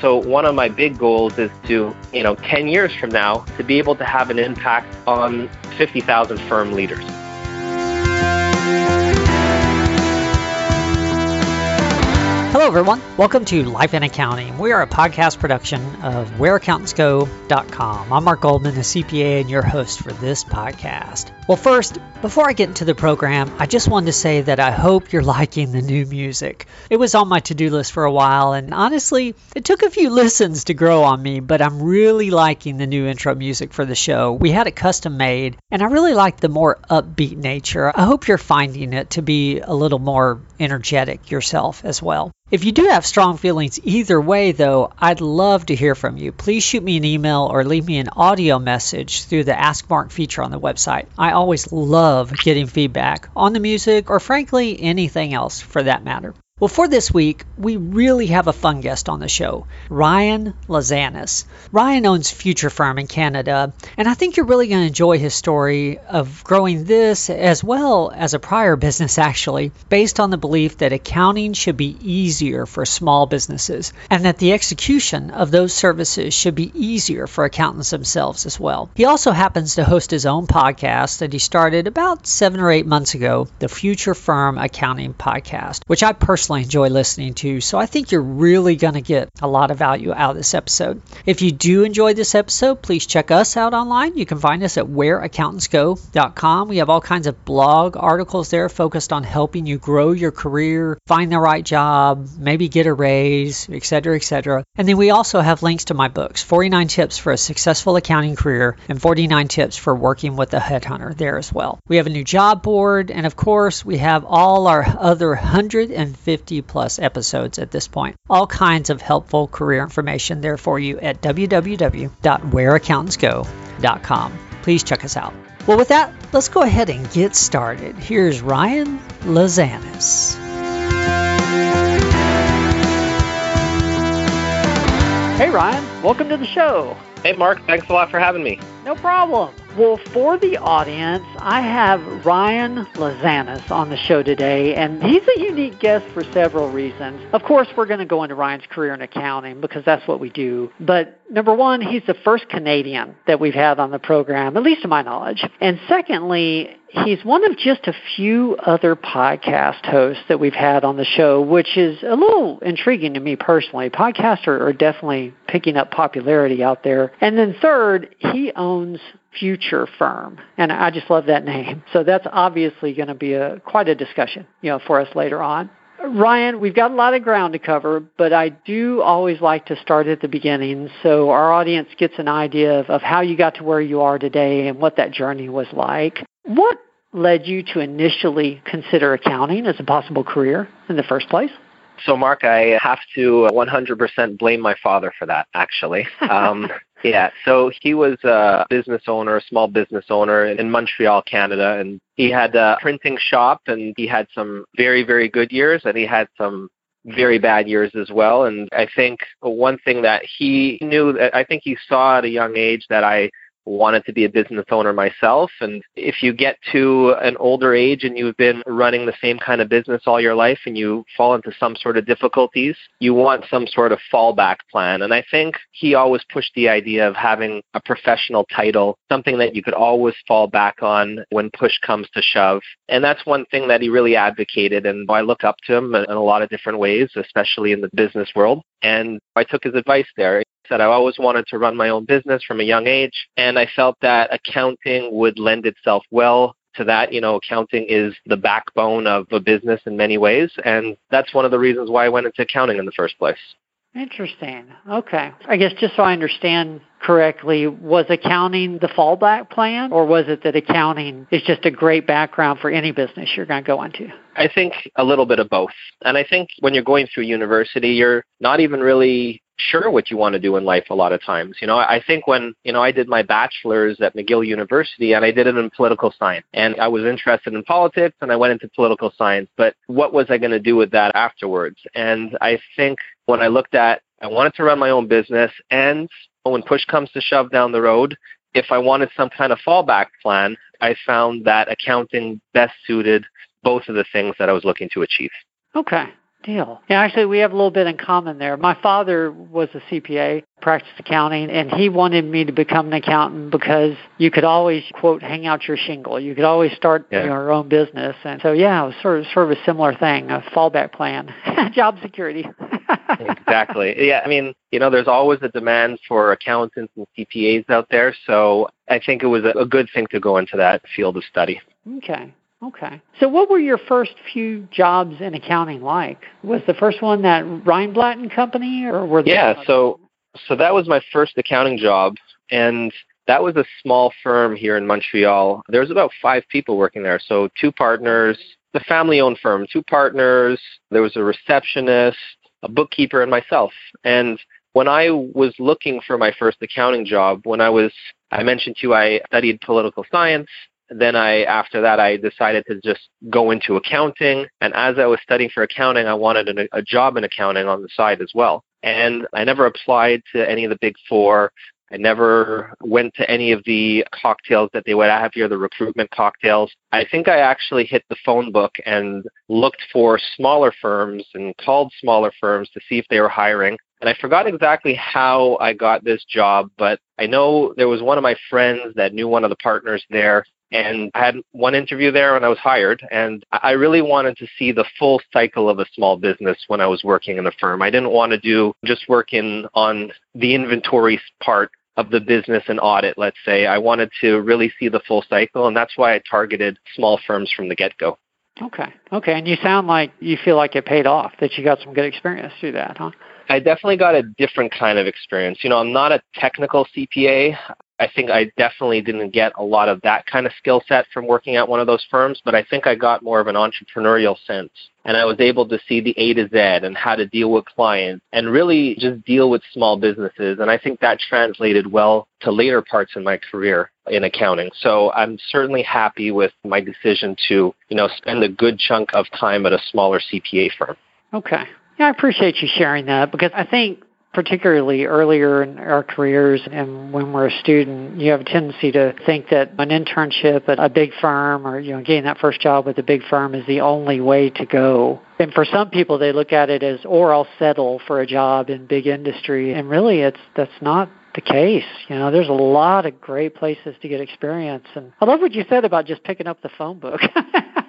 So one of my big goals is to, you know, 10 years from now, to be able to have an impact on 50,000 firm leaders. Hello, everyone. Welcome to Life in Accounting. We are a podcast production of WhereAccountantsGo.com. I'm Mark Goldman, a CPA and your host for this podcast. Well, first, before I get into the program, I just wanted to say that I hope you're liking the new music. It was on my to do list for a while, and honestly, it took a few listens to grow on me, but I'm really liking the new intro music for the show. We had it custom made, and I really like the more upbeat nature. I hope you're finding it to be a little more energetic yourself as well. If you do have strong feelings either way, though, I'd love to hear from you. Please shoot me an email or leave me an audio message through the Ask Mark feature on the website. I always love getting feedback on the music or, frankly, anything else for that matter. Well, for this week, we really have a fun guest on the show, Ryan Lazanis. Ryan owns Future Firm in Canada, and I think you're really going to enjoy his story of growing this as well as a prior business, actually, based on the belief that accounting should be easier for small businesses and that the execution of those services should be easier for accountants themselves as well. He also happens to host his own podcast that he started about seven or eight months ago, the Future Firm Accounting Podcast, which I personally personally enjoy listening to. So I think you're really going to get a lot of value out of this episode. If you do enjoy this episode, please check us out online. You can find us at whereaccountantsgo.com. We have all kinds of blog articles there focused on helping you grow your career, find the right job, maybe get a raise, etc., etc. And then we also have links to my books 49 tips for a successful accounting career and 49 tips for working with a headhunter there as well. We have a new job board, and of course, we have all our other 150 50 plus episodes at this point. All kinds of helpful career information there for you at www.whereaccountantsgo.com. Please check us out. Well, with that, let's go ahead and get started. Here's Ryan Lazanis. Hey, Ryan, welcome to the show. Hey, Mark, thanks a lot for having me. No problem. Well, for the audience, I have Ryan Lazanis on the show today, and he's a unique guest for several reasons. Of course, we're going to go into Ryan's career in accounting because that's what we do. But number one, he's the first Canadian that we've had on the program, at least to my knowledge. And secondly, he's one of just a few other podcast hosts that we've had on the show, which is a little intriguing to me personally. Podcasts are, are definitely picking up popularity out there. And then third, he owns future firm. And I just love that name. So that's obviously going to be a quite a discussion, you know, for us later on. Ryan, we've got a lot of ground to cover, but I do always like to start at the beginning so our audience gets an idea of, of how you got to where you are today and what that journey was like. What led you to initially consider accounting as a possible career in the first place? So, Mark, I have to 100% blame my father for that, actually. Um, yeah, so he was a business owner, a small business owner in Montreal, Canada, and he had a printing shop and he had some very, very good years and he had some very bad years as well. And I think one thing that he knew, I think he saw at a young age that I wanted to be a business owner myself. And if you get to an older age and you've been running the same kind of business all your life and you fall into some sort of difficulties, you want some sort of fallback plan. And I think he always pushed the idea of having a professional title, something that you could always fall back on when push comes to shove. And that's one thing that he really advocated. And I look up to him in a lot of different ways, especially in the business world. And I took his advice there said I always wanted to run my own business from a young age, and I felt that accounting would lend itself well to that. You know, accounting is the backbone of a business in many ways, and that's one of the reasons why I went into accounting in the first place. Interesting. Okay. I guess just so I understand correctly, was accounting the fallback plan, or was it that accounting is just a great background for any business you're going to go into? I think a little bit of both. And I think when you're going through university, you're not even really sure what you want to do in life a lot of times. You know, I think when, you know, I did my bachelor's at McGill University and I did it in political science and I was interested in politics and I went into political science, but what was I going to do with that afterwards? And I think when I looked at, I wanted to run my own business and when push comes to shove down the road, if I wanted some kind of fallback plan, I found that accounting best suited both of the things that I was looking to achieve. Okay. deal. Yeah, actually, we have a little bit in common there. My father was a CPA, practiced accounting, and he wanted me to become an accountant because you could always, quote, hang out your shingle. You could always start yeah. your own business. And so, yeah, it was sort of, sort of a similar thing, a fallback plan, job security. exactly. Yeah, I mean, you know, there's always a demand for accountants and CPAs out there. So I think it was a good thing to go into that field of study. Okay. Okay. So what were your first few jobs in accounting like? Was the first one that Reinblatt and Company or were there Yeah, so so that was my first accounting job and that was a small firm here in Montreal. There was about 5 people working there. So two partners, the family-owned firm, two partners, there was a receptionist, a bookkeeper and myself. And when I was looking for my first accounting job, when I was I mentioned to you I studied political science then I after that I decided to just go into accounting and as I was studying for accounting I wanted a, a job in accounting on the side as well and I never applied to any of the big 4 I never went to any of the cocktails that they would have here, the recruitment cocktails. I think I actually hit the phone book and looked for smaller firms and called smaller firms to see if they were hiring. And I forgot exactly how I got this job, but I know there was one of my friends that knew one of the partners there and I had one interview there when I was hired, and I really wanted to see the full cycle of a small business when I was working in a firm. I didn't want to do just working on the inventory part of the business and audit, let's say. I wanted to really see the full cycle, and that's why I targeted small firms from the get go. Okay. Okay. And you sound like you feel like it paid off, that you got some good experience through that, huh? I definitely got a different kind of experience. You know, I'm not a technical CPA. I think I definitely didn't get a lot of that kind of skill set from working at one of those firms, but I think I got more of an entrepreneurial sense. And I was able to see the A to Z and how to deal with clients and really just deal with small businesses. And I think that translated well to later parts in my career in accounting. So I'm certainly happy with my decision to, you know, spend a good chunk of time at a smaller CPA firm. Okay. Yeah, I appreciate you sharing that because I think particularly earlier in our careers and when we're a student, you have a tendency to think that an internship at a big firm or you know getting that first job with a big firm is the only way to go. And for some people, they look at it as, or I'll settle for a job in big industry. And really, it's that's not the case. You know, there's a lot of great places to get experience. And I love what you said about just picking up the phone book.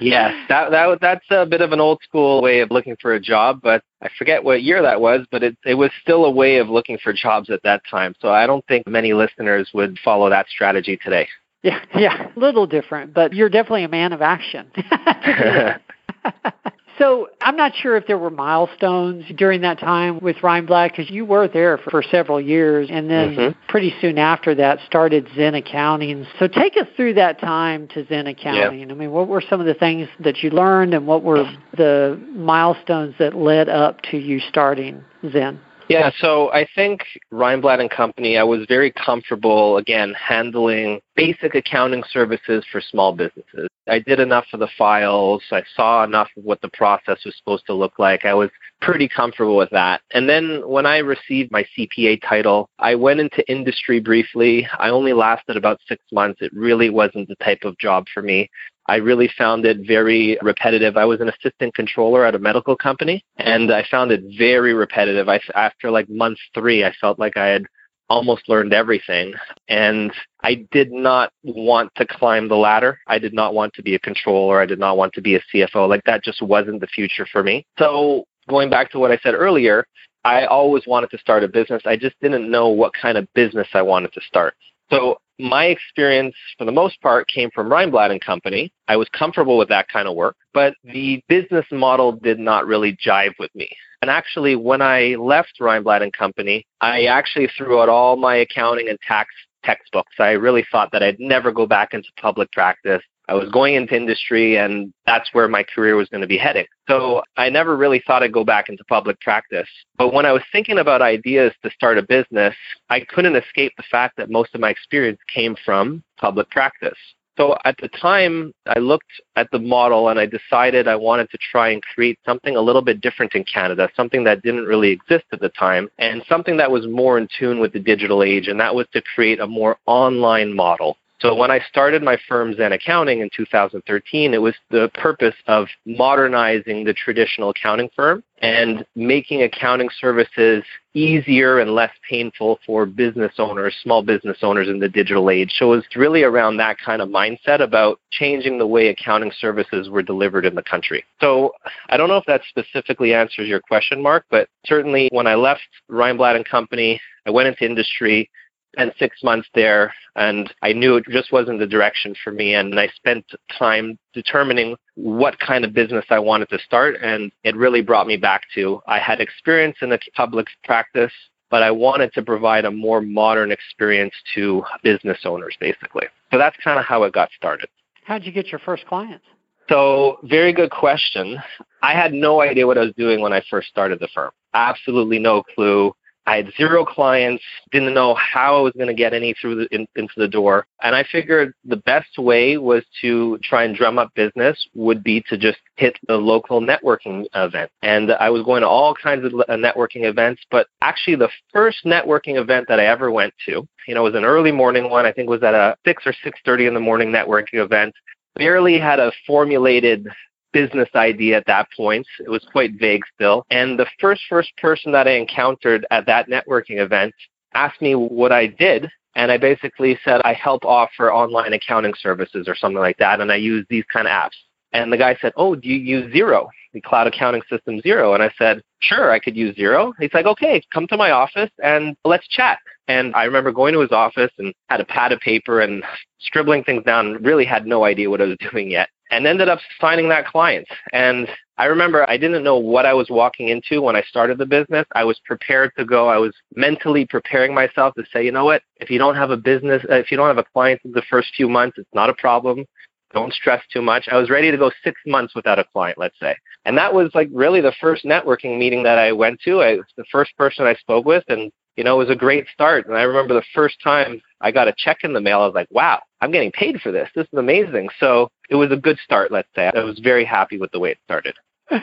Yes, that that that's a bit of an old school way of looking for a job, but I forget what year that was, but it it was still a way of looking for jobs at that time. So I don't think many listeners would follow that strategy today. Yeah, yeah, a little different, but you're definitely a man of action. So I'm not sure if there were milestones during that time with Reinblatt because you were there for, for, several years, and then mm-hmm. pretty soon after that started Zen Accounting. So take us through that time to Zen Accounting. Yeah. I mean, what were some of the things that you learned, and what were the milestones that led up to you starting Zen? Yeah, so I think Reinblatt and Company, I was very comfortable, again, handling basic accounting services for small businesses. I did enough of the files. I saw enough of what the process was supposed to look like. I was pretty comfortable with that. And then when I received my CPA title, I went into industry briefly. I only lasted about six months. It really wasn't the type of job for me. I really found it very repetitive. I was an assistant controller at a medical company, and I found it very repetitive. I, after like month three, I felt like I had almost learned everything. And I did not want to climb the ladder. I did not want to be a controller. I did not want to be a CFO. Like that just wasn't the future for me. So going back to what I said earlier, I always wanted to start a business. I just didn't know what kind of business I wanted to start. So my experience, for the most part, came from Reinblatt and Company. I was comfortable with that kind of work, but the business model did not really jive with me. And actually, when I left Reinblatt and Company, I actually threw out all my accounting and tax textbooks. I really thought that I'd never go back into public practice. I was going into industry and that's where my career was going to be heading. So I never really thought I'd go back into public practice. But when I was thinking about ideas to start a business, I couldn't escape the fact that most of my experience came from public practice. So at the time, I looked at the model and I decided I wanted to try and create something a little bit different in Canada, something that didn't really exist at the time, and something that was more in tune with the digital age, and that was to create a more online model. So when I started my firm Zen Accounting in 2013, it was the purpose of modernizing the traditional accounting firm and making accounting services easier and less painful for business owners, small business owners in the digital age. So it's really around that kind of mindset about changing the way accounting services were delivered in the country. So I don't know if that specifically answers your question, Mark, but certainly when I left Reinblatt and Company, I went into industry spent six months there and I knew it just wasn't the direction for me. And I spent time determining what kind of business I wanted to start. And it really brought me back to I had experience in the public practice, but I wanted to provide a more modern experience to business owners, basically. So that's kind of how it got started. How'd you get your first clients? So, very good question. I had no idea what I was doing when I first started the firm. Absolutely no clue. I had zero clients, didn't know how I was going to get any through the, in, into the door. And I figured the best way was to try and drum up business would be to just hit the local networking event. And I was going to all kinds of uh, networking events, but actually the first networking event that I ever went to, you know, was an early morning one. I think it was at a 6 or 6:30 in the morning networking event. Barely had a formulated business idea at that point. It was quite vague still. And the first first person that I encountered at that networking event asked me what I did. And I basically said I help offer online accounting services or something like that. And I use these kind of apps. And the guy said, Oh, do you use Xero, the cloud accounting system Xero? And I said, Sure, I could use Xero. He's like, Okay, come to my office and let's chat. And I remember going to his office and had a pad of paper and scribbling things down, really had no idea what I was doing yet and ended up signing that client. And I remember I didn't know what I was walking into when I started the business. I was prepared to go. I was mentally preparing myself to say, you know what, if you don't have a business, uh, if you don't have a client in the first few months, it's not a problem. Don't stress too much. I was ready to go six months without a client, let's say. And that was like really the first networking meeting that I went to. I was the first person I spoke with and you know, it was a great start. And I remember the first time I got a check in the mail, I was like, wow, I'm getting paid for this. This is amazing. So it was a good start, let's say. I was very happy with the way it started.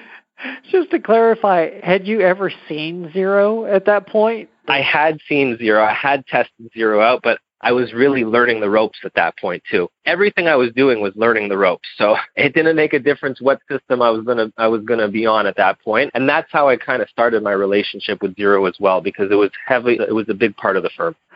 Just to clarify, had you ever seen Xero at that point? I had seen Xero. I had tested Xero out, but I was really learning the ropes at that point too. Everything I was doing was learning the ropes. So it didn't make a difference what system I was gonna I was gonna be on at that point. And that's how I kind of started my relationship with Xero as well, because it was heavy it was a big part of the firm.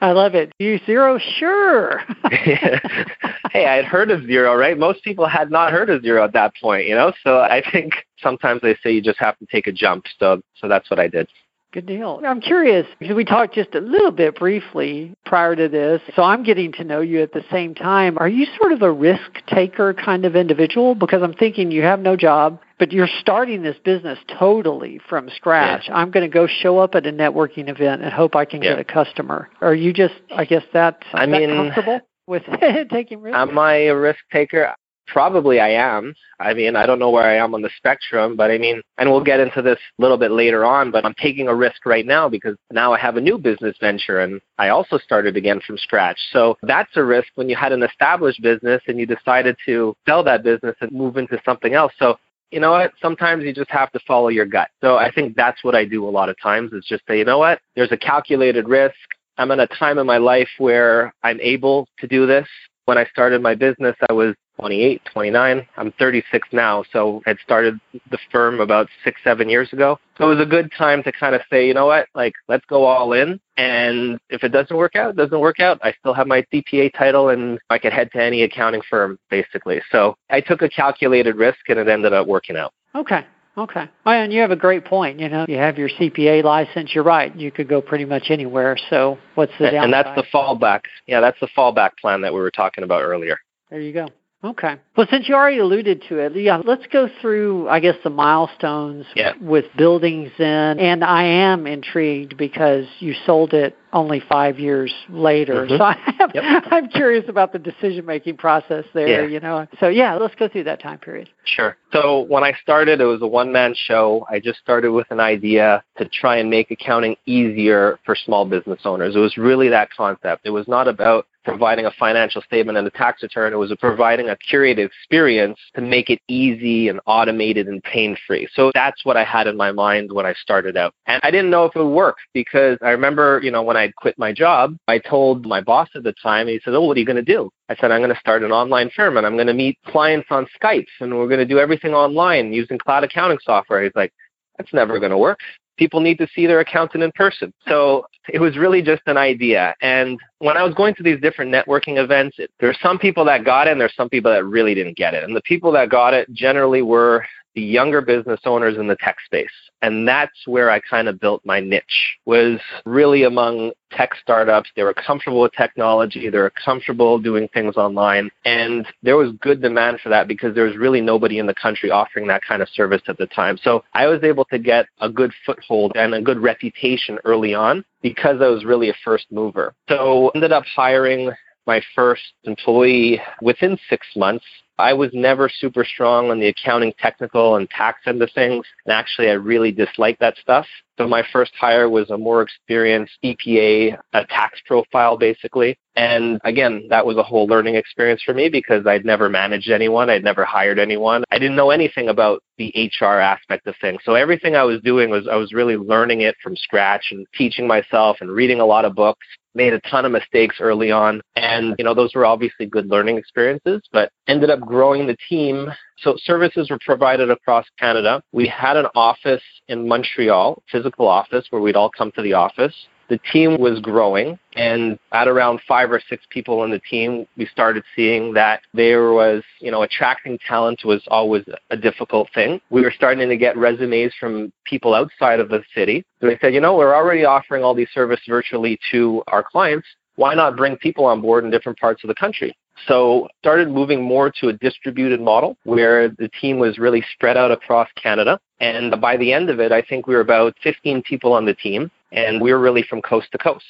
I love it. You Xero? Sure. hey, I had heard of Xero, right? Most people had not heard of Xero at that point, you know? So I think sometimes they say you just have to take a jump. So so that's what I did. Good deal. I'm curious because we talked just a little bit briefly prior to this. So I'm getting to know you at the same time. Are you sort of a risk taker kind of individual? Because I'm thinking you have no job, but you're starting this business totally from scratch. Yeah. I'm going to go show up at a networking event and hope I can yeah. get a customer. Are you just, I guess, that, I that comfortable? with taking risks? Am I a risk taker? Probably I am. I mean, I don't know where I am on the spectrum, but I mean, and we'll get into this a little bit later on, but I'm taking a risk right now because now I have a new business venture and I also started again from scratch. So that's a risk when you had an established business and you decided to sell that business and move into something else. So you know what? Sometimes you just have to follow your gut. So I think that's what I do a lot of times is just say, you know what? There's a calculated risk. I'm in a time in my life where I'm able to do this. When I started my business, I was 28, 29. I'm 36 now, so I had started the firm about six, seven years ago. So it was a good time to kind of say, you know what, like, let's go all in. And if it doesn't work out, it doesn't work out. I still have my CPA title and I could head to any accounting firm, basically. So I took a calculated risk and it ended up working out. Okay. Okay. Well, and you have a great point. You know, you have your CPA license. You're right. You could go pretty much anywhere. So what's the downside? And that's the fallback. Yeah, that's the fallback plan that we were talking about earlier. There you go. Okay. Well, since you already alluded to it, yeah, let's go through, I guess, the milestones yeah. with building Zen. And I am intrigued because you sold it only five years later. Mm-hmm. So I have, yep. I'm curious about the decision making process there, yeah. you know. So yeah, let's go through that time period. Sure. So when I started, it was a one man show. I just started with an idea to try and make accounting easier for small business owners. It was really that concept. It was not about providing a financial statement and a tax return. It was providing a curated experience to make it easy and automated and pain free. So that's what I had in my mind when I started out. And I didn't know if it would work because I remember, you know, when I quit my job, I told my boss at the time, he said, Oh, what are you going to do? I said, I'm going to start an online firm and I'm going to meet clients on Skype and we're going to do everything online using cloud accounting software. He's like, that's never going to work. People need to see their accountant in person. So it was really just an idea. And when I was going to these different networking events, there were some people that got it and there's some people that really didn't get it. And the people that got it generally were the younger business owners in the tech space. And that's where I kind of built my niche was really among tech startups. They were comfortable with technology. They were comfortable doing things online. And there was good demand for that because there was really nobody in the country offering that kind of service at the time. So I was able to get a good foothold and a good reputation early on because I was really a first mover. So ended up hiring my first employee within six months I was never super strong on the accounting technical and tax end of things. And actually, I really disliked that stuff. So my first hire was a more experienced CPA, a tax profile basically. And again, that was a whole learning experience for me because I'd never managed anyone. I'd never hired anyone. I didn't know anything about the HR aspect of things. So everything I was doing was I was really learning it from scratch and teaching myself and reading a lot of books made a ton of mistakes early on. And you know those were obviously good learning experiences but ended up growing the team. So services were provided across canada. We had an office in montreal physical office where we'd all come to the office the team was growing and at around five or six people in the team we started seeing that there was you know attracting talent was always a difficult thing. We were starting to get resumes from people outside of the city. So they said you know we're already offering all these services virtually to our clients. Why not bring people on board in different parts of the country so started moving more to a distributed model where the team was really spread out across Canada. And by the end of it, I think we were about 15 people on the team and we were really from coast to coast.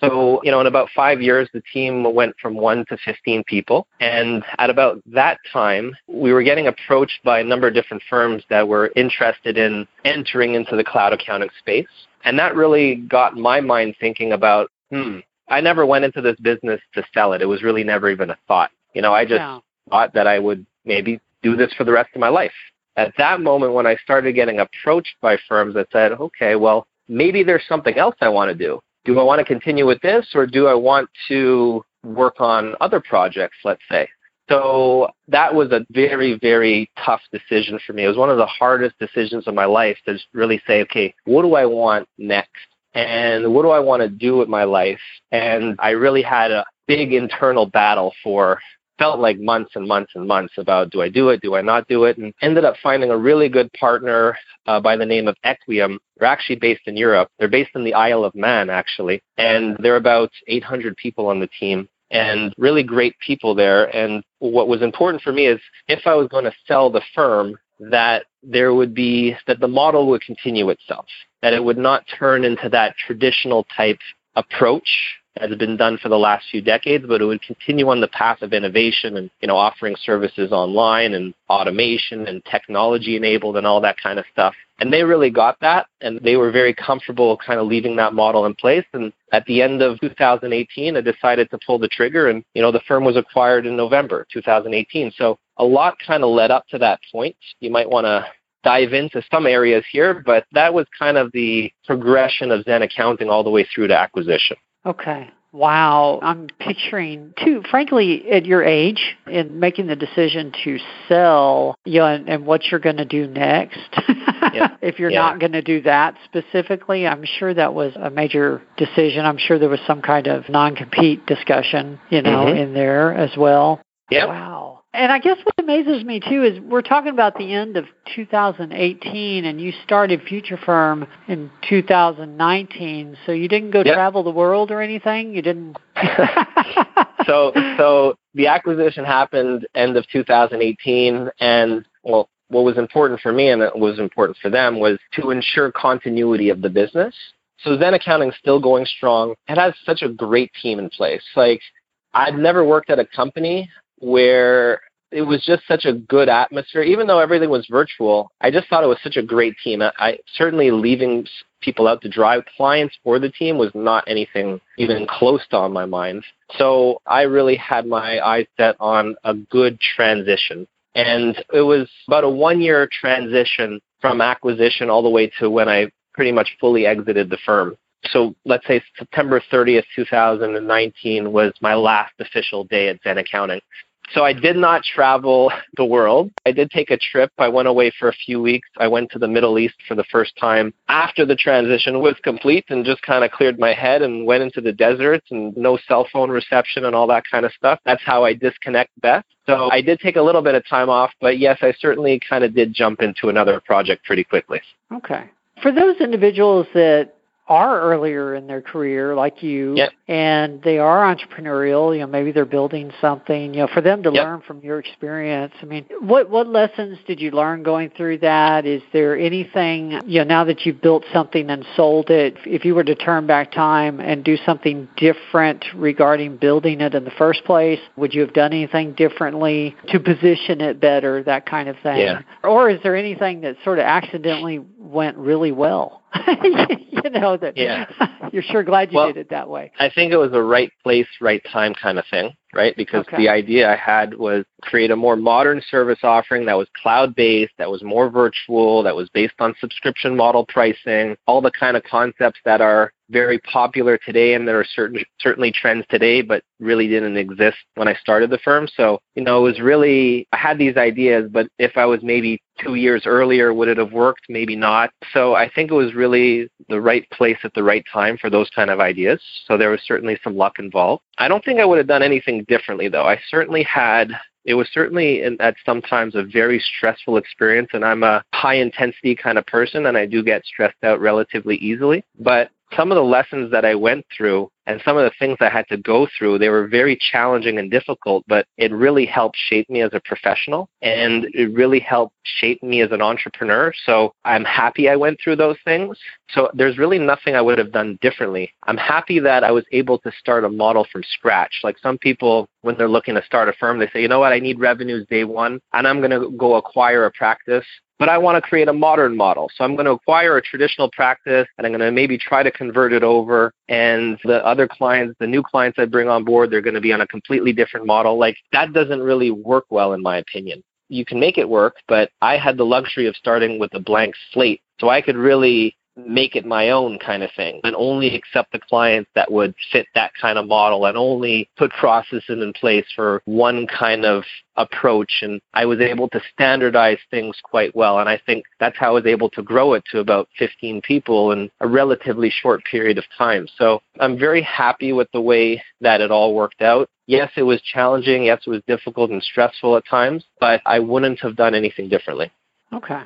So, you know, in about five years, the team went from one to 15 people. And at about that time, we were getting approached by a number of different firms that were interested in entering into the cloud accounting space. And that really got my mind thinking about, hmm, I never went into this business to sell it. It was really never even a thought. You know, I just yeah. thought that I would maybe do this for the rest of my life. At that moment, when I started getting approached by firms that said, okay, well, maybe there's something else I want to do. Do I want to continue with this or do I want to work on other projects, let's say? So that was a very, very tough decision for me. It was one of the hardest decisions of my life to really say, okay, what do I want next? And what do I want to do with my life? And I really had a big internal battle for felt like months and months and months about do I do it, do I not do it, and ended up finding a really good partner uh, by the name of Equiom. They're actually based in Europe. They're based in the Isle of Man, actually, and they're about 800 people on the team and really great people there. And what was important for me is if I was going to sell the firm, that there would be that the model would continue itself, that it would not turn into that traditional type approach has been done for the last few decades, but it would continue on the path of innovation and you know offering services online and automation and technology enabled and all that kind of stuff. And they really got that, and they were very comfortable kind of leaving that model in place. And at the end of 2018, I decided to pull the trigger, and you know the firm was acquired in November 2018. So a lot kind of led up to that point. You might want to dive into some areas here, but that was kind of the progression of Zen accounting all the way through to acquisition. Okay. Wow. I'm picturing, too, frankly, at your age, in making the decision to sell, you know, and, and what you're going to do next. yeah. if you're yeah. not going to do that specifically, I'm sure that was a major decision. I'm sure there was some kind of non compete discussion, you know, mm-hmm. in there as well. Yeah. Wow. And I guess what amazes me too is we're talking about the end of 2018 and you started Future Firm in 2019. So you didn't go yep. travel the world or anything? You didn't So so the acquisition happened end of 2018 and well what was important for me and it was important for them was to ensure continuity of the business. So Zen Accounting still going strong. It has such a great team in place. Like I've never worked at a company where it was just such a good atmosphere. Even though everything was virtual, I just thought it was such a great team. I certainly leaving people out to drive clients for the team was not anything even close to on my mind. So I really had my eyes set on a good transition. And it was about a one year transition from acquisition all the way to when I pretty much fully exited the firm. So let's say September 30th, 2019 was my last official day at Zen Accounting. So I did not travel the world. I did take a trip. I went away for a few weeks. I went to the Middle East for the first time after the transition was complete and just kind of cleared my head and went into the deserts and no cell phone reception and all that kind of stuff. That's how I disconnect best. So I did take a little bit of time off, but yes, I certainly kind of did jump into another project pretty quickly. Okay. For those individuals that are earlier in their career like you yep. and they are entrepreneurial you know maybe they're building something you know for them to yep. learn from your experience i mean what what lessons did you learn going through that is there anything you know now that you've built something and sold it if you were to turn back time and do something different regarding building it in the first place would you have done anything differently to position it better that kind of thing yeah. or is there anything that sort of accidentally went really well you know that yeah. you're sure glad you well, did it that way. I think it was a right place, right time kind of thing, right? Because okay. the idea I had was create a more modern service offering that was cloud based, that was more virtual, that was based on subscription model pricing, all the kind of concepts that are very popular today and there are certain certainly trends today but really didn't exist when I started the firm. So, you know, it was really I had these ideas, but if I was maybe two years earlier, would it have worked? Maybe not. So I think it was really the right place at the right time for those kind of ideas. So there was certainly some luck involved. I don't think I would have done anything differently though. I certainly had it was certainly in, at sometimes a very stressful experience and i'm a high intensity kind of person and i do get stressed out relatively easily but some of the lessons that I went through and some of the things I had to go through, they were very challenging and difficult, but it really helped shape me as a professional and it really helped shape me as an entrepreneur. So I'm happy I went through those things. So there's really nothing I would have done differently. I'm happy that I was able to start a model from scratch. Like some people, when they're looking to start a firm, they say, you know what, I need revenues day one and I'm going to go acquire a practice but I want to create a modern model. So I'm going to acquire a traditional practice and I'm going to maybe try to convert it over. And the other clients, the new clients I bring on board, they're going to be on a completely different model. Like that doesn't really work well, in my opinion. You can make it work, but I had the luxury of starting with a blank slate. So I could really make it my own kind of thing and only accept the clients that would fit that kind of model and only put processes in place for one kind of approach and I was able to standardize things quite well and I think that's how I was able to grow it to about 15 people in a relatively short period of time. So I'm very happy with the way that it all worked out. Yes, it was challenging. Yes, it was difficult and stressful at times, but I wouldn't have done anything differently. Okay.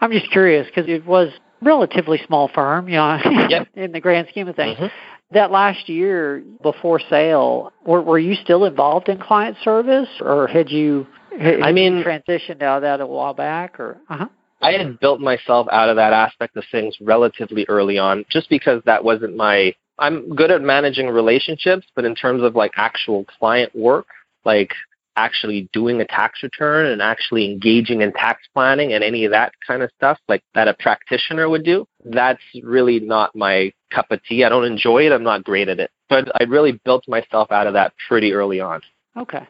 I'm just curious because it was relatively small firm, you know, yep. in the grand scheme of things. Mm-hmm. That last year before sale, were, were you still involved in client service, or had you? Had I mean, you transitioned out of that a while back, or? Uh-huh. I had built myself out of that aspect of things relatively early on, just because that wasn't my. I'm good at managing relationships, but in terms of like actual client work, like actually doing a tax return and actually engaging in tax planning and any of that kind of stuff like that a practitioner would do that's really not my cup of tea. I don't enjoy it. I'm not great at it. But i really built myself out of that pretty early on. Okay.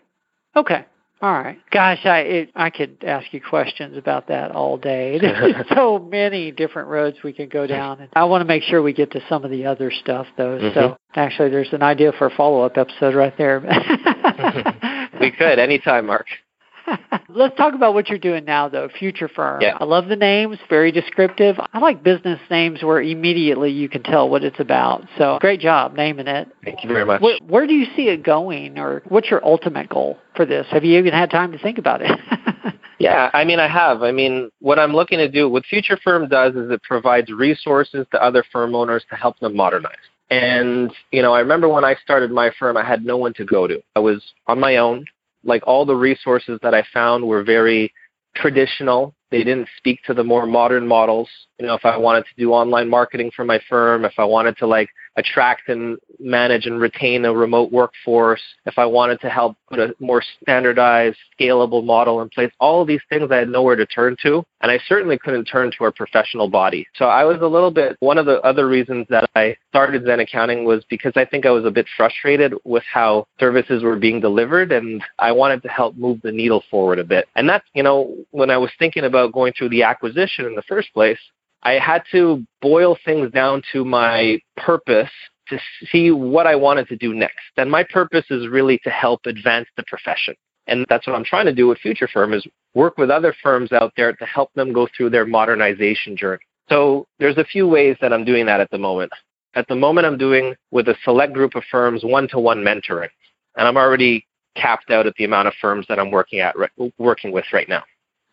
Okay. All right. Gosh i it, i could ask you questions about that all day. There's so many different roads we can go down and i want to make sure we get to some of the other stuff though. Mm-hmm. so actually there's an idea for a follow-up episode right there we could anytime, Mark. Let's talk about what you're doing now, though. Future Firm. Yeah. I love the names, very descriptive. I like business names where immediately you can tell what it's about. So great job naming it. Thank you very much. Where, where do you see it going, or what's your ultimate goal for this? Have you even had time to think about it? Yeah, I mean, I have. I mean, what I'm looking to do, what Future Firm does is it provides resources to other firm owners to help them modernize. And, you know, I remember when I started my firm, I had no one to go to. I was on my own. Like all the resources that I found were very traditional. They didn't speak to the more modern models you know, if I wanted to do online marketing for my firm, if I wanted to like attract and manage and retain a remote workforce, if I wanted to help put a more standardized, scalable model in place, all of these things I had nowhere to turn to. And I certainly couldn't turn to a professional body. So I was a little bit, one of the other reasons that I started Zen Accounting was because I think I was a bit frustrated with how services were being delivered and I wanted to help move the needle forward a bit. And that's, you know, when I was thinking about going through the acquisition in the first place, I had to boil things down to my purpose to see what I wanted to do next. And my purpose is really to help advance the profession. And that's what I'm trying to do with Future Firm is work with other firms out there to help them go through their modernization journey. So there's a few ways that I'm doing that at the moment. At the moment, I'm doing with a select group of firms one-to-one mentoring, and I'm already capped out at the amount of firms that I'm working at working with right now.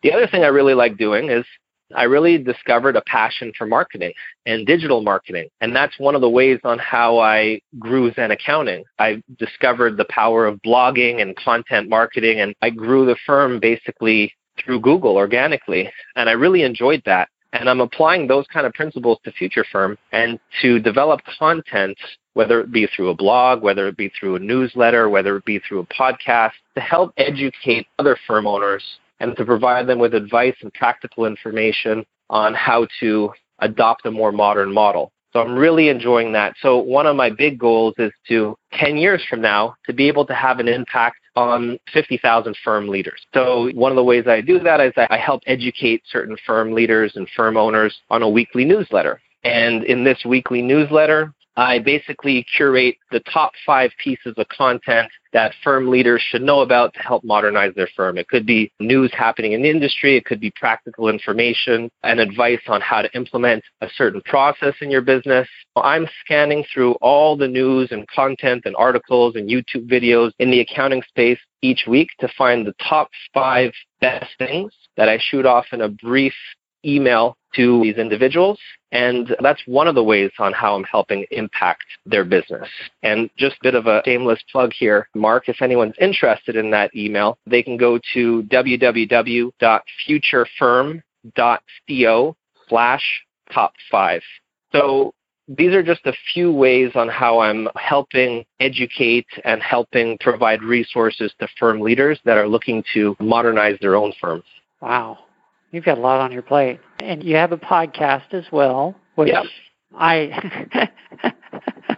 The other thing I really like doing is I really discovered a passion for marketing and digital marketing. And that's one of the ways on how I grew Zen Accounting. I discovered the power of blogging and content marketing, and I grew the firm basically through Google organically. And I really enjoyed that. And I'm applying those kind of principles to Future Firm and to develop content, whether it be through a blog, whether it be through a newsletter, whether it be through a podcast, to help educate other firm owners and to provide them with advice and practical information on how to adopt a more modern model. So I'm really enjoying that. So one of my big goals is to 10 years from now to be able to have an impact on 50,000 firm leaders. So one of the ways I do that is I help educate certain firm leaders and firm owners on a weekly newsletter. And in this weekly newsletter, I basically curate the top five pieces of content that firm leaders should know about to help modernize their firm. It could be news happening in the industry, it could be practical information and advice on how to implement a certain process in your business. I'm scanning through all the news and content and articles and YouTube videos in the accounting space each week to find the top five best things that I shoot off in a brief email to these individuals. And that's one of the ways on how I'm helping impact their business. And just a bit of a shameless plug here, Mark, if anyone's interested in that email, they can go to www.futurefirm.co slash top five. So these are just a few ways on how I'm helping educate and helping provide resources to firm leaders that are looking to modernize their own firms. Wow. You've got a lot on your plate. And you have a podcast as well, which yep. I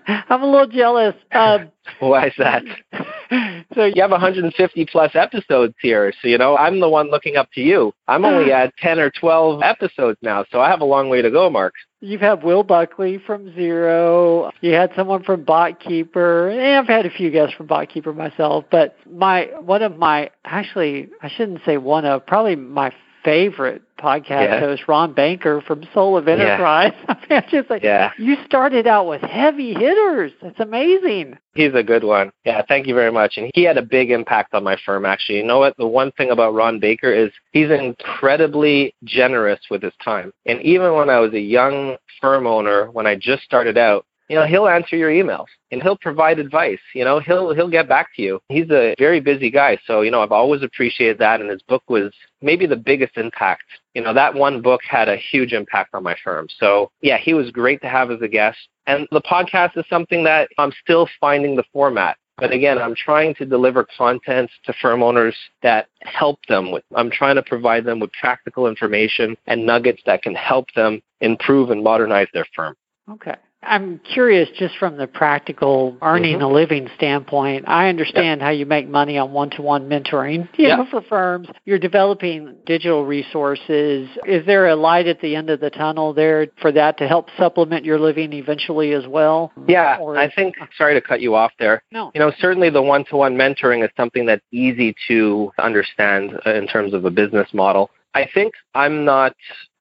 I'm a little jealous. Um, Why is that? so you have 150 plus episodes here. So you know, I'm the one looking up to you. I'm only at 10 or 12 episodes now, so I have a long way to go, Mark. You've had Will Buckley from Xero. You had someone from BotKeeper. And I've had a few guests from BotKeeper myself. But my one of my actually I shouldn't say one of probably my favorite podcast yeah. host, Ron Baker from Soul of Enterprise. Yeah. I mean, just like yeah. you started out with heavy hitters. That's amazing. He's a good one. Yeah, thank you very much. And he had a big impact on my firm actually. You know what? The one thing about Ron Baker is he's incredibly generous with his time. And even when I was a young firm owner, when I just started out, you know, he'll answer your emails and he'll provide advice. You know, he'll he'll get back to you. He's a very busy guy, so you know, I've always appreciated that. And his book was maybe the biggest impact. You know, that one book had a huge impact on my firm. So yeah, he was great to have as a guest. And the podcast is something that I'm still finding the format. But again, I'm trying to deliver content to firm owners that help them with, I'm trying to provide them with practical information and nuggets that can help them improve and modernize their firm. Okay. I'm curious just from the practical earning mm-hmm. a living standpoint. I understand yep. how you make money on one-to-one mentoring, you yep. know, for firms. You're developing digital resources. Is there a light at the end of the tunnel there for that to help supplement your living eventually as well? Yeah, or, I think sorry to cut you off there. No. You know, certainly the one-to-one mentoring is something that's easy to understand in terms of a business model. I think I'm not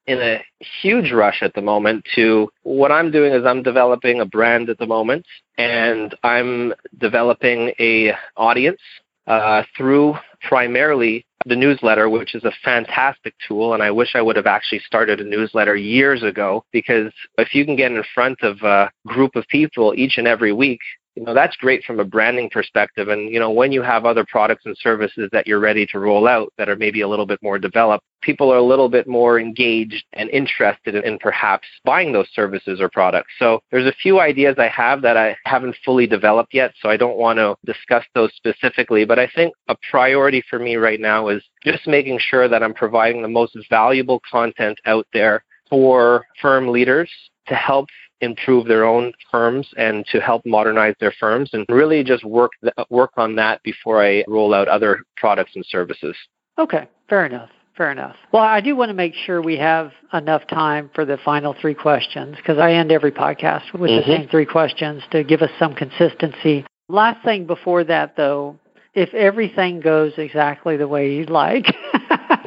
in a huge rush at the moment to what I'm doing is I'm developing a brand at the moment and I'm developing a audience uh, through primarily the newsletter, which is a fantastic tool. And I wish I would have actually started a newsletter years ago because if you can get in front of a group of people each and every week you know that's great from a branding perspective. And you know when you have other products and services that you're ready to roll out that are maybe a little bit more developed people are a little bit more engaged and interested in, in perhaps buying those services or products. So there's a few ideas i have that i haven't fully developed yet so i don't want to discuss those specifically. But i think a priority for me right now is just making sure that i'm providing the most valuable content out there for firm leaders to help improve their own firms and to help modernize their firms and really just work th- work on that before I roll out other products and services. Okay, fair enough. Fair enough. Well, I do want to make sure we have enough time for the final three questions because I end every podcast with mm-hmm. the same three questions to give us some consistency. Last thing before that, though, if everything goes exactly the way you'd like,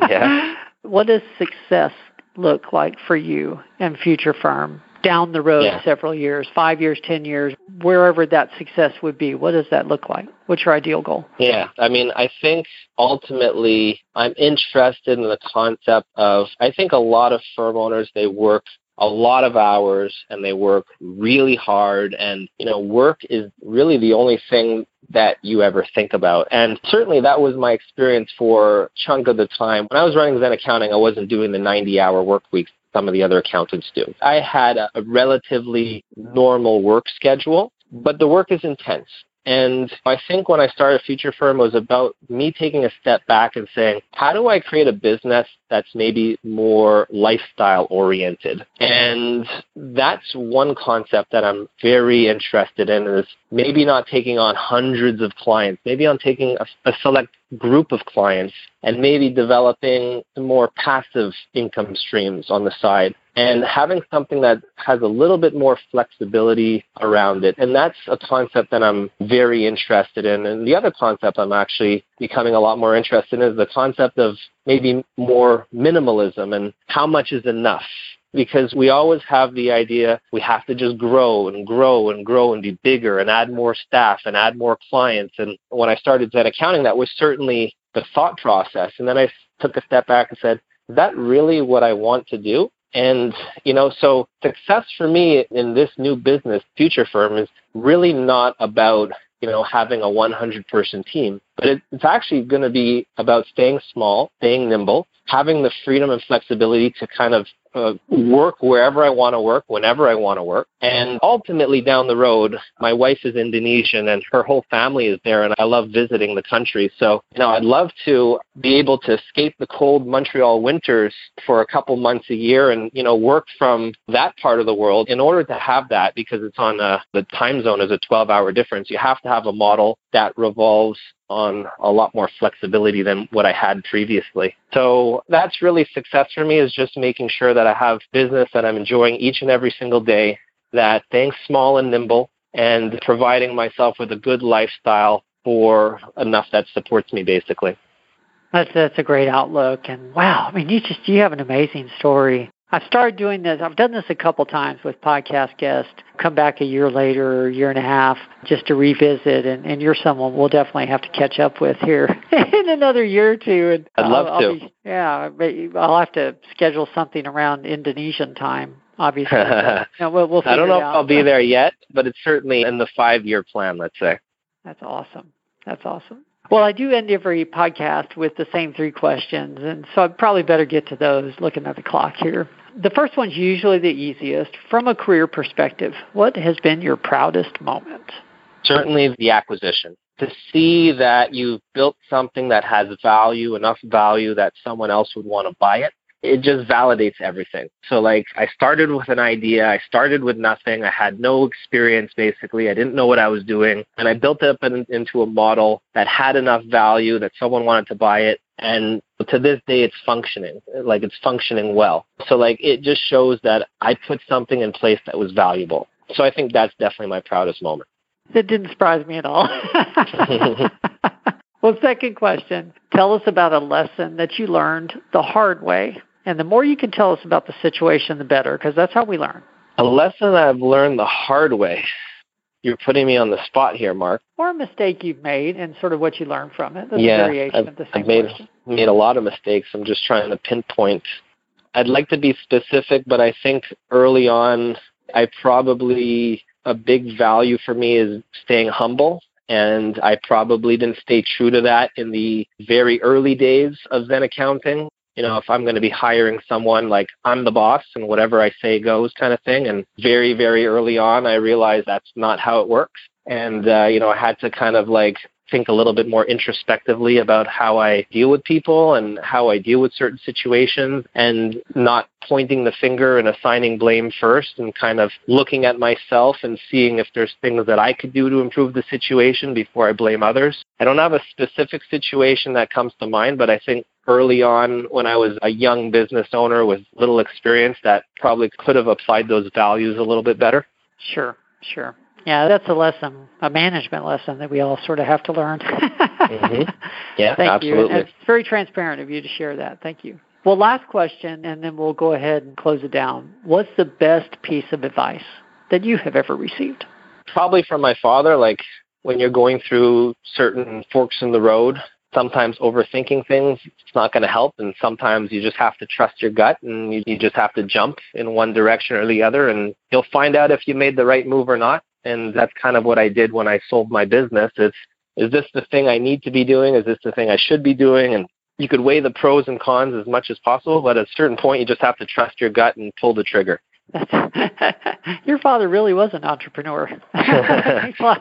yeah. what does success look like for you and Future Firm down the road yeah. several years, five years, 10 years, wherever that success would be? What does that look like? What's your ideal goal? Yeah, I mean, I think ultimately I'm interested in the concept of, I think a lot of firm owners, they work a lot of hours and they work really hard and you know work is really the only thing that you ever think about. And certainly that was my experience for a chunk of the time. When I was running Xen Accounting, I wasn't doing the 90 hour work weeks some of the other accountants do. I had a, relatively normal work schedule, but the work is intense. And I think when I started Future Firm was about me taking a step back and saying, how do I create a business that's maybe more lifestyle oriented? And that's one concept that I'm very interested in is maybe not taking on hundreds of clients, maybe I'm taking a, a select group of clients and maybe developing more passive income streams on the side and having something that has a little bit more flexibility around it. And that's a concept that I'm very interested in. And the other concept I'm actually becoming a lot more interested in is the concept of maybe more minimalism and how much is enough because we always have the idea we have to just grow and grow and grow and be bigger and add more staff and add more clients. And when I started Xen Accounting, that was certainly the thought process. And then I took a step back and said, is that really what I want to do? And, you know, so success for me in this new business, Future Firm, is really not about, you know, having a 100 person team, but it's actually going to be about staying small, staying nimble, having the freedom and flexibility to kind of uh, work wherever I want to work, whenever I want to work. And ultimately, down the road, my wife is Indonesian and her whole family is there, and I love visiting the country. So, you know, I'd love to be able to escape the cold Montreal winters for a couple months a year and, you know, work from that part of the world. In order to have that, because it's on a, the time zone is a 12 hour difference, you have to have a model that revolves on a lot more flexibility than what I had previously. So that's really success for me is just making sure that I have business that I'm enjoying each and every single day, that staying small and nimble and providing myself with a good lifestyle for enough that supports me basically. That's that's a great outlook and wow, I mean you just you have an amazing story. I've started doing this. I've done this a couple times with podcast guests. Come back a year later, or a year and a half, just to revisit. And, and you're someone we'll definitely have to catch up with here in another year or two. And I'd love I'll, to. I'll be, yeah, I'll have to schedule something around Indonesian time. Obviously, but, you know, we'll, we'll I don't know if out. I'll be there yet, but it's certainly in the five-year plan. Let's say. That's awesome. That's awesome. Well, I do end every podcast with the same three questions, and so I'd probably better get to those looking at the clock here. The first one's usually the easiest. From a career perspective, what has been your proudest moment? Certainly the acquisition. To see that you've built something that has value, enough value that someone else would want to buy it, it just validates everything. So like I started with an idea, I started with nothing, I had no experience basically, I didn't know what I was doing, and I built it up in, into a model that had enough value that someone wanted to buy it and to this day it's functioning like it's functioning well. So like it just shows that i put something in place that was valuable. So i think that's definitely my proudest moment. It didn't surprise me at all. Well second question. Tell us about a lesson that you learned the hard way. And the more you can tell us about the situation the better because that's how we learn. A lesson i've learned the hard way you're putting me on the spot here, Mark. Or a mistake you've made and sort of what you learned from it. That's yeah, I've, I've made question. made a lot of mistakes. I'm just trying to pinpoint. I'd like to be specific, but I think early on I probably a big value for me is staying humble. And I probably didn't stay true to that in the very early days of Xen accounting. You know, if I'm going to be hiring someone, like I'm the boss and whatever I say goes kind of thing. And very, very early on, I realized that's not how it works. And, uh, you know, I had to kind of like think a little bit more introspectively about how I deal with people and how I deal with certain situations and not pointing the finger and assigning blame first and kind of looking at myself and seeing if there's things that I could do to improve the situation before I blame others. I don't have a specific situation that comes to mind, but I think early on when I was a young business owner with little experience that probably could have applied those values a little bit better. Sure, sure. Yeah, that's a lesson, a management lesson that we all sort of have to learn. mm-hmm. Yeah, Thank absolutely. You. It's very transparent of you to share that. Thank you. Well, last question, and then we'll go ahead and close it down. What's the best piece of advice that you have ever received? Probably from my father. Like when you're going through certain forks in the road, sometimes overthinking things it's not going to help and sometimes you just have to trust your gut and you, you just have to jump in one direction or the other and you'll find out if you made the right move or not and that's kind of what I did when I sold my business. It's is this the thing I need to be doing? Is this the thing I should be doing? And you could weigh the pros and cons as much as possible, but at a certain point, you just have to trust your gut and pull the trigger. your father really was an entrepreneur.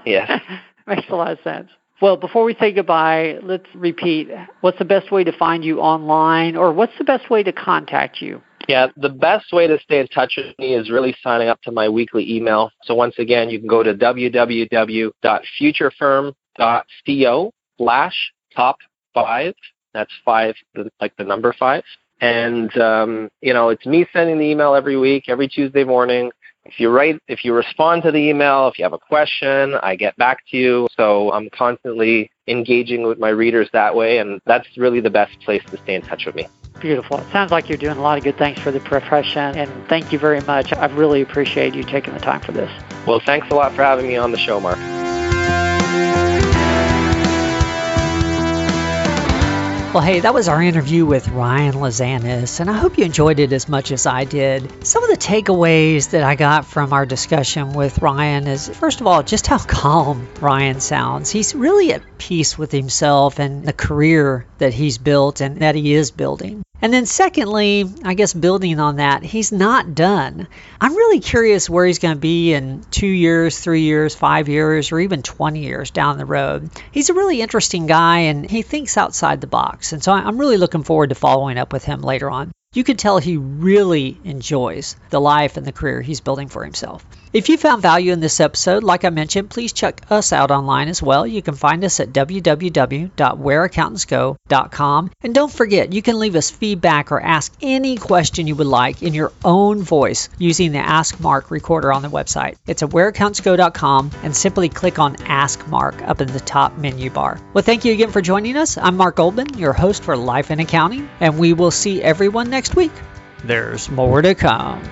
yes. Makes a lot of sense. Well, before we say goodbye, let's repeat. What's the best way to find you online, or what's the best way to contact you? Yeah, the best way to stay in touch with me is really signing up to my weekly email. So once again, you can go to www.futurefirm.co slash top five. That's five, like the number five. And, um, you know, it's me sending the email every week, every Tuesday morning. If you write, if you respond to the email, if you have a question, I get back to you. So I'm constantly engaging with my readers that way. And that's really the best place to stay in touch with me. Beautiful. It sounds like you're doing a lot of good things for the profession, and thank you very much. I really appreciate you taking the time for this. Well, thanks a lot for having me on the show, Mark. Well, hey, that was our interview with Ryan Lazanis, and I hope you enjoyed it as much as I did. Some of the takeaways that I got from our discussion with Ryan is, first of all, just how calm Ryan sounds. He's really at peace with himself and the career that he's built and that he is building. And then, secondly, I guess building on that, he's not done. I'm really curious where he's going to be in two years, three years, five years, or even 20 years down the road. He's a really interesting guy and he thinks outside the box. And so I'm really looking forward to following up with him later on. You can tell he really enjoys the life and the career he's building for himself. If you found value in this episode, like I mentioned, please check us out online as well. You can find us at www.whereaccountantsgo.com. And don't forget, you can leave us feedback or ask any question you would like in your own voice using the Ask Mark recorder on the website. It's at whereaccountantsgo.com and simply click on Ask Mark up in the top menu bar. Well, thank you again for joining us. I'm Mark Goldman, your host for Life in Accounting, and we will see everyone next week. There's more to come.